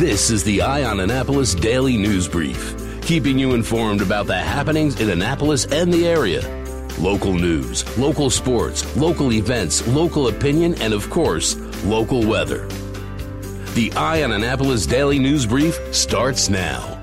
This is the Eye on Annapolis Daily News Brief, keeping you informed about the happenings in Annapolis and the area. Local news, local sports, local events, local opinion, and of course, local weather. The Eye on Annapolis Daily News Brief starts now.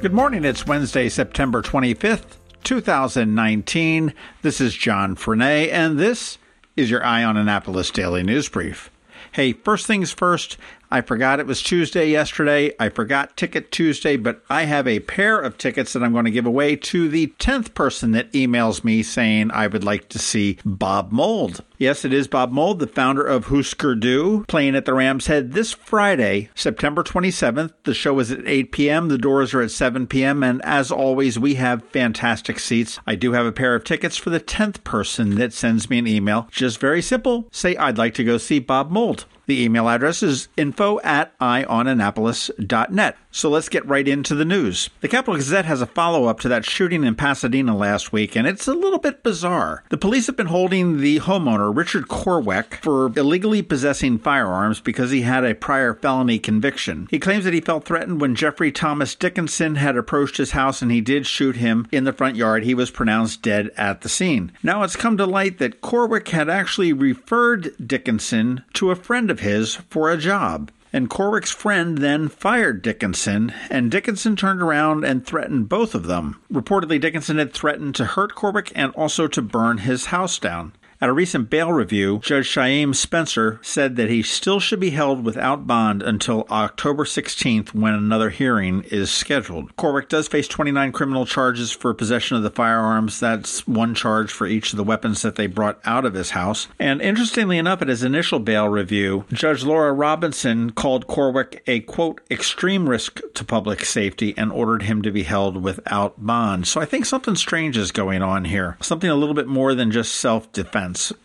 Good morning. It's Wednesday, September 25th, 2019. This is John Frenaye, and this is your Eye on Annapolis Daily News Brief. Hey, first things first, I forgot it was Tuesday yesterday. I forgot Ticket Tuesday, but I have a pair of tickets that I'm going to give away to the 10th person that emails me saying I would like to see Bob Mould. Yes, it is Bob Mould, the founder of Husker Du, playing at the Rams Head this Friday, September 27th. The show is at 8 p.m., the doors are at 7 p.m., and as always, we have fantastic seats. I do have a pair of tickets for the 10th person that sends me an email. Just very simple say, I'd like to go see Bob Mould. The email address is info at eyeonannapolis.net. So let's get right into the news. The Capital Gazette has a follow up to that shooting in Pasadena last week, and it's a little bit bizarre. The police have been holding the homeowner, Richard Korwick, for illegally possessing firearms because he had a prior felony conviction. He claims that he felt threatened when Jeffrey Thomas Dickinson had approached his house and he did shoot him in the front yard. He was pronounced dead at the scene. Now it's come to light that Korwick had actually referred Dickinson to a friend of his for a job. And Corwick's friend then fired Dickinson, and Dickinson turned around and threatened both of them. Reportedly, Dickinson had threatened to hurt Corwick and also to burn his house down. At a recent bail review, Judge Shyam Spencer said that he still should be held without bond until October 16th when another hearing is scheduled. Corwick does face 29 criminal charges for possession of the firearms. That's one charge for each of the weapons that they brought out of his house. And interestingly enough, at his initial bail review, Judge Laura Robinson called Corwick a quote, extreme risk to public safety and ordered him to be held without bond. So I think something strange is going on here. Something a little bit more than just self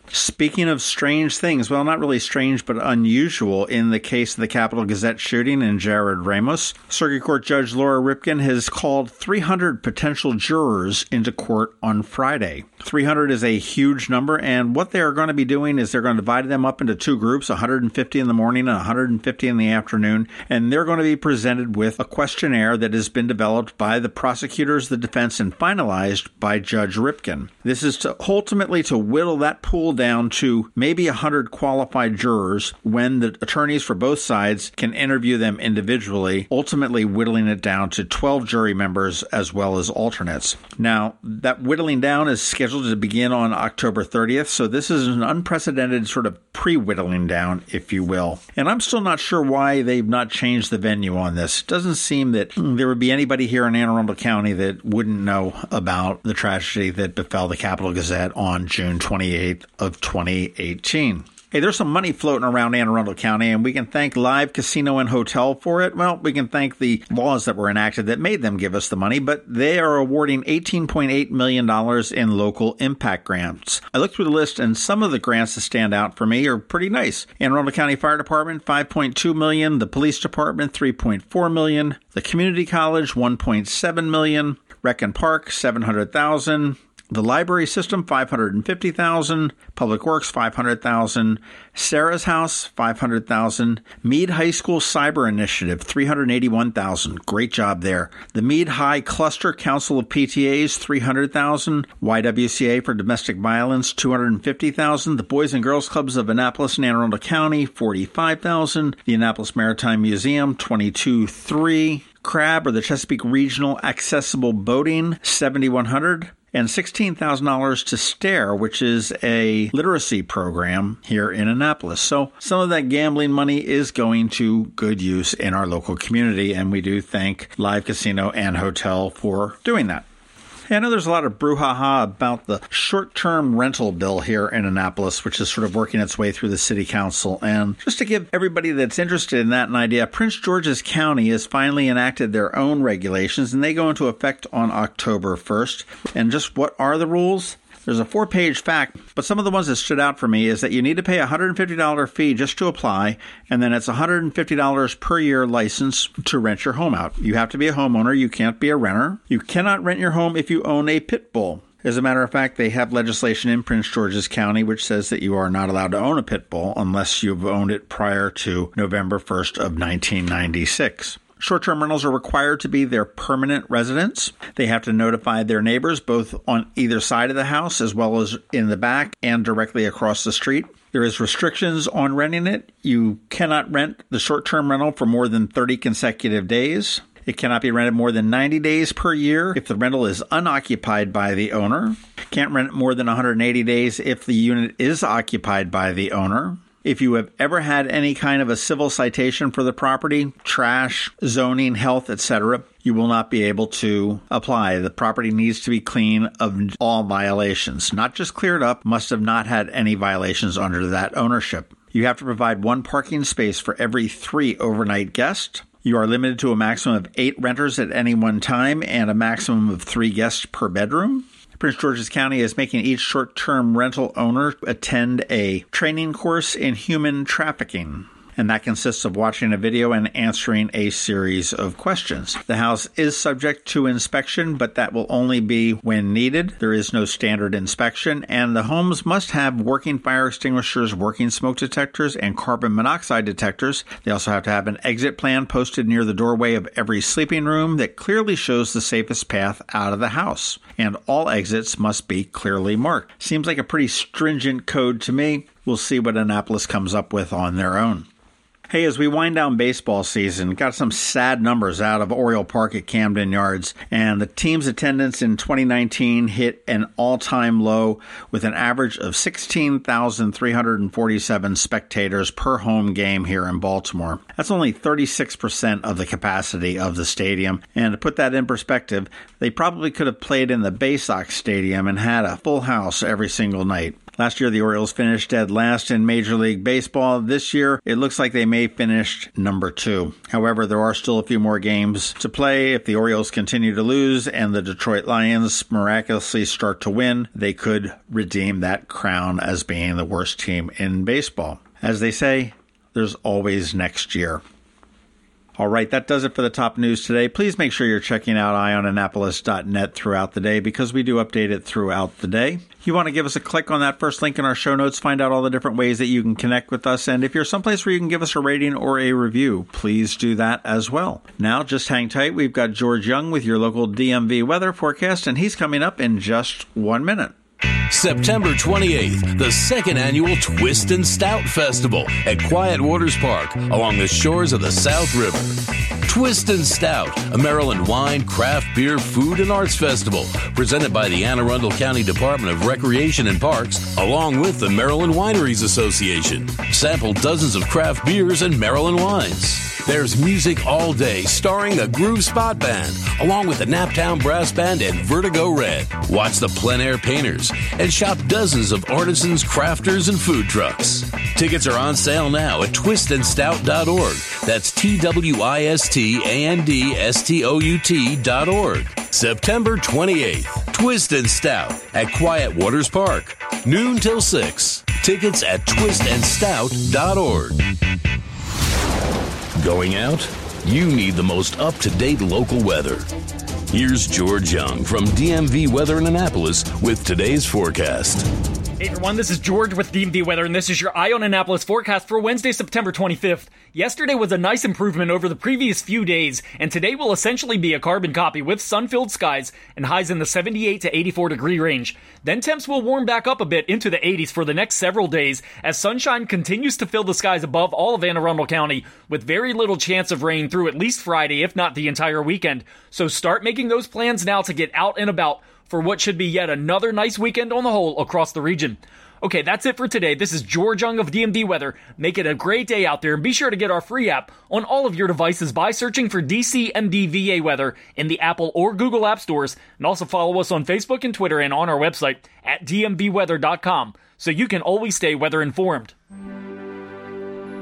Speaking of strange things, well, not really strange, but unusual in the case of the Capital Gazette shooting and Jarrod Ramos, Circuit Court Judge Laura Ripken has called 300 potential jurors into court on Friday. 300 is a huge number, and what they are going to be doing is they're going to divide them up into two groups 150 in the morning and 150 in the afternoon, and they're going to be presented with a questionnaire that has been developed by the prosecutors, the defense, and finalized by Judge Ripken. This is to ultimately to whittle that pool down to maybe 100 qualified jurors when the attorneys for both sides can interview them individually, ultimately whittling it down to 12 jury members as well as alternates. Now, that whittling down is scheduled to begin on October 30th, so this is an unprecedented sort of pre whittling down, if you will. And I'm still not sure why they've not changed the venue on this. It doesn't seem that there would be anybody here in Anne Arundel County that wouldn't know about the tragedy that befell the Capital Gazette on June 28th of 2018. Hey, there's some money floating around Anne Arundel County, and we can thank Live Casino and Hotel for it. Well, we can thank the laws that were enacted that made them give us the money, but they are awarding $18.8 million in local impact grants. I looked through the list, and some of the grants that stand out for me are pretty nice. Anne Arundel County Fire Department, 5.2 million. The Police Department, 3.4 million. The Community College, 1.7 million. Rec and Park, 700000 the library system 550,000, Public Works 500,000, Sarah's House 500,000, Meade High School Cyber Initiative 381,000. Great job there. The Meade High Cluster Council of PTAs 300,000, YWCA for domestic violence 250,000, the Boys and Girls Clubs of Annapolis and Anne Arundel County 45,000, the Annapolis Maritime Museum 22.3, CRAB or the Chesapeake Regional Accessible Boating 7100 and $16,000 to STAIR, which is a literacy program here in Annapolis. So some of that gambling money is going to good use in our local community, and we do thank Live Casino and Hotel for doing that. I know there's a lot of brouhaha about the short term rental bill here in Annapolis, which is sort of working its way through the city council. And just to give everybody that's interested in that an idea, Prince George's County has finally enacted their own regulations, and they go into effect on October 1st. And just what are the rules? There's a four page fact, but some of the ones that stood out for me is that you need to pay a $150 fee just to apply, and then it's $150 per year license to rent your home out. You have to be a homeowner, you can't be a renter. You cannot rent your home if you own a pit bull. As a matter of fact, they have legislation in Prince George's County which says that you are not allowed to own a pit bull unless you've owned it prior to November 1st of 1996. Short term rentals are required to be their permanent residents. They have to notify their neighbors both on either side of the house as well as in the back and directly across the street. There is restrictions on renting it. You cannot rent the short term rental for more than 30 consecutive days. It cannot be rented more than 90 days per year if the rental is unoccupied by the owner. Can't rent more than 180 days if the unit is occupied by the owner. If you have ever had any kind of a civil citation for the property, trash, zoning, health, etc., you will not be able to apply. The property needs to be clean of all violations, not just cleared up, must have not had any violations under that ownership. You have to provide one parking space for every three overnight guests. You are limited to a maximum of eight renters at any one time and a maximum of three guests per bedroom. Prince George's County is making each short term rental owner attend a training course in human trafficking and that consists of watching a video and answering a series of questions. The house is subject to inspection, but that will only be when needed. There is no standard inspection, and the homes must have working fire extinguishers, working smoke detectors, and carbon monoxide detectors. They also have to have an exit plan posted near the doorway of every sleeping room that clearly shows the safest path out of the house. And all exits must be clearly marked. Seems like a pretty stringent code to me. We'll see what Annapolis comes up with on their own. Hey, as we wind down baseball season, got some sad numbers out of Oriole Park at Camden Yards, and the team's attendance in 2019 hit an all time low with an average of 16,347 spectators per home game here in Baltimore. That's only 36% of the capacity of the stadium, and to put that in perspective, they probably could have played in the Bay Sox Stadium and had a full house every single night. Last year, the Orioles finished dead last in Major League Baseball. This year, it looks like they may finish number two. However, there are still a few more games to play. If the Orioles continue to lose and the Detroit Lions miraculously start to win, they could redeem that crown as being the worst team in baseball. As they say, there's always next year. All right, that does it for the top news today. Please make sure you're checking out eyeonannapolis.net throughout the day because we do update it throughout the day. You want to give us a click on that first link in our show notes, find out all the different ways that you can connect with us. And if you're someplace where you can give us a rating or a review, please do that as well. Now, just hang tight. We've got George Young with your local DMV weather forecast, and he's coming up in just one minute. September 28th, the second annual Twist and Stout Festival at Quiet Waters Park along the shores of the South River. Twist and Stout, a Maryland wine, craft beer, food, and arts festival presented by the Anne Arundel County Department of Recreation and Parks along with the Maryland Wineries Association. Sample dozens of craft beers and Maryland wines. There's music all day starring the Groove Spot Band, along with the Naptown Brass Band and Vertigo Red. Watch the Plein Air Painters and shop dozens of artisans, crafters, and food trucks. Tickets are on sale now at twistandstout.org. That's T W I S T A N D S T O U T.org. September 28th, Twist and Stout at Quiet Waters Park. Noon till 6. Tickets at twistandstout.org. Going out? You need the most up to date local weather. Here's George Young from DMV Weather in Annapolis with today's forecast. Hey everyone, this is George with DMV Weather, and this is your Eye on Annapolis forecast for Wednesday, September 25th. Yesterday was a nice improvement over the previous few days, and today will essentially be a carbon copy with sun-filled skies and highs in the 78 to 84 degree range. Then temps will warm back up a bit into the 80s for the next several days as sunshine continues to fill the skies above all of Anne Arundel County with very little chance of rain through at least Friday, if not the entire weekend. So start making those plans now to get out and about for what should be yet another nice weekend on the whole across the region. Okay, that's it for today. This is George Young of DMV Weather. Make it a great day out there and be sure to get our free app on all of your devices by searching for DCMDVA Weather in the Apple or Google App Stores and also follow us on Facebook and Twitter and on our website at dmvweather.com so you can always stay weather informed.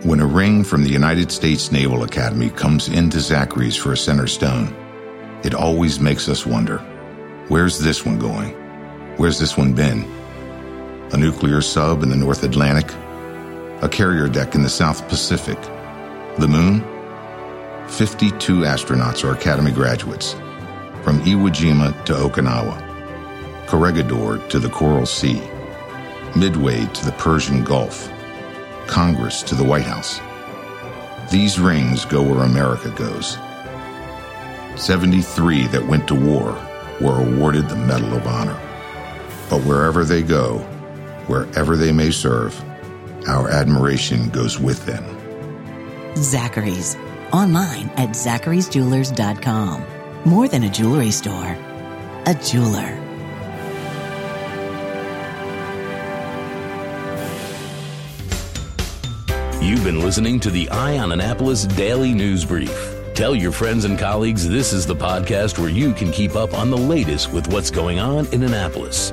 When a ring from the United States Naval Academy comes into Zachary's for a center stone, it always makes us wonder, where's this one going? Where's this one been? A nuclear sub in the North Atlantic, a carrier deck in the South Pacific. The moon? 52 astronauts are Academy graduates, from Iwo Jima to Okinawa. Corregidor to the Coral Sea, Midway to the Persian Gulf, Congress to the White House. These rings go where America goes. 73 that went to war were awarded the Medal of Honor. But wherever they go, wherever they may serve, our admiration goes with them. Zachary's. Online at zacharysjewelers.com. More than a jewelry store, a jeweler. You've been listening to the Eye on Annapolis Daily News Brief. Tell your friends and colleagues this is the podcast where you can keep up on the latest with what's going on in Annapolis.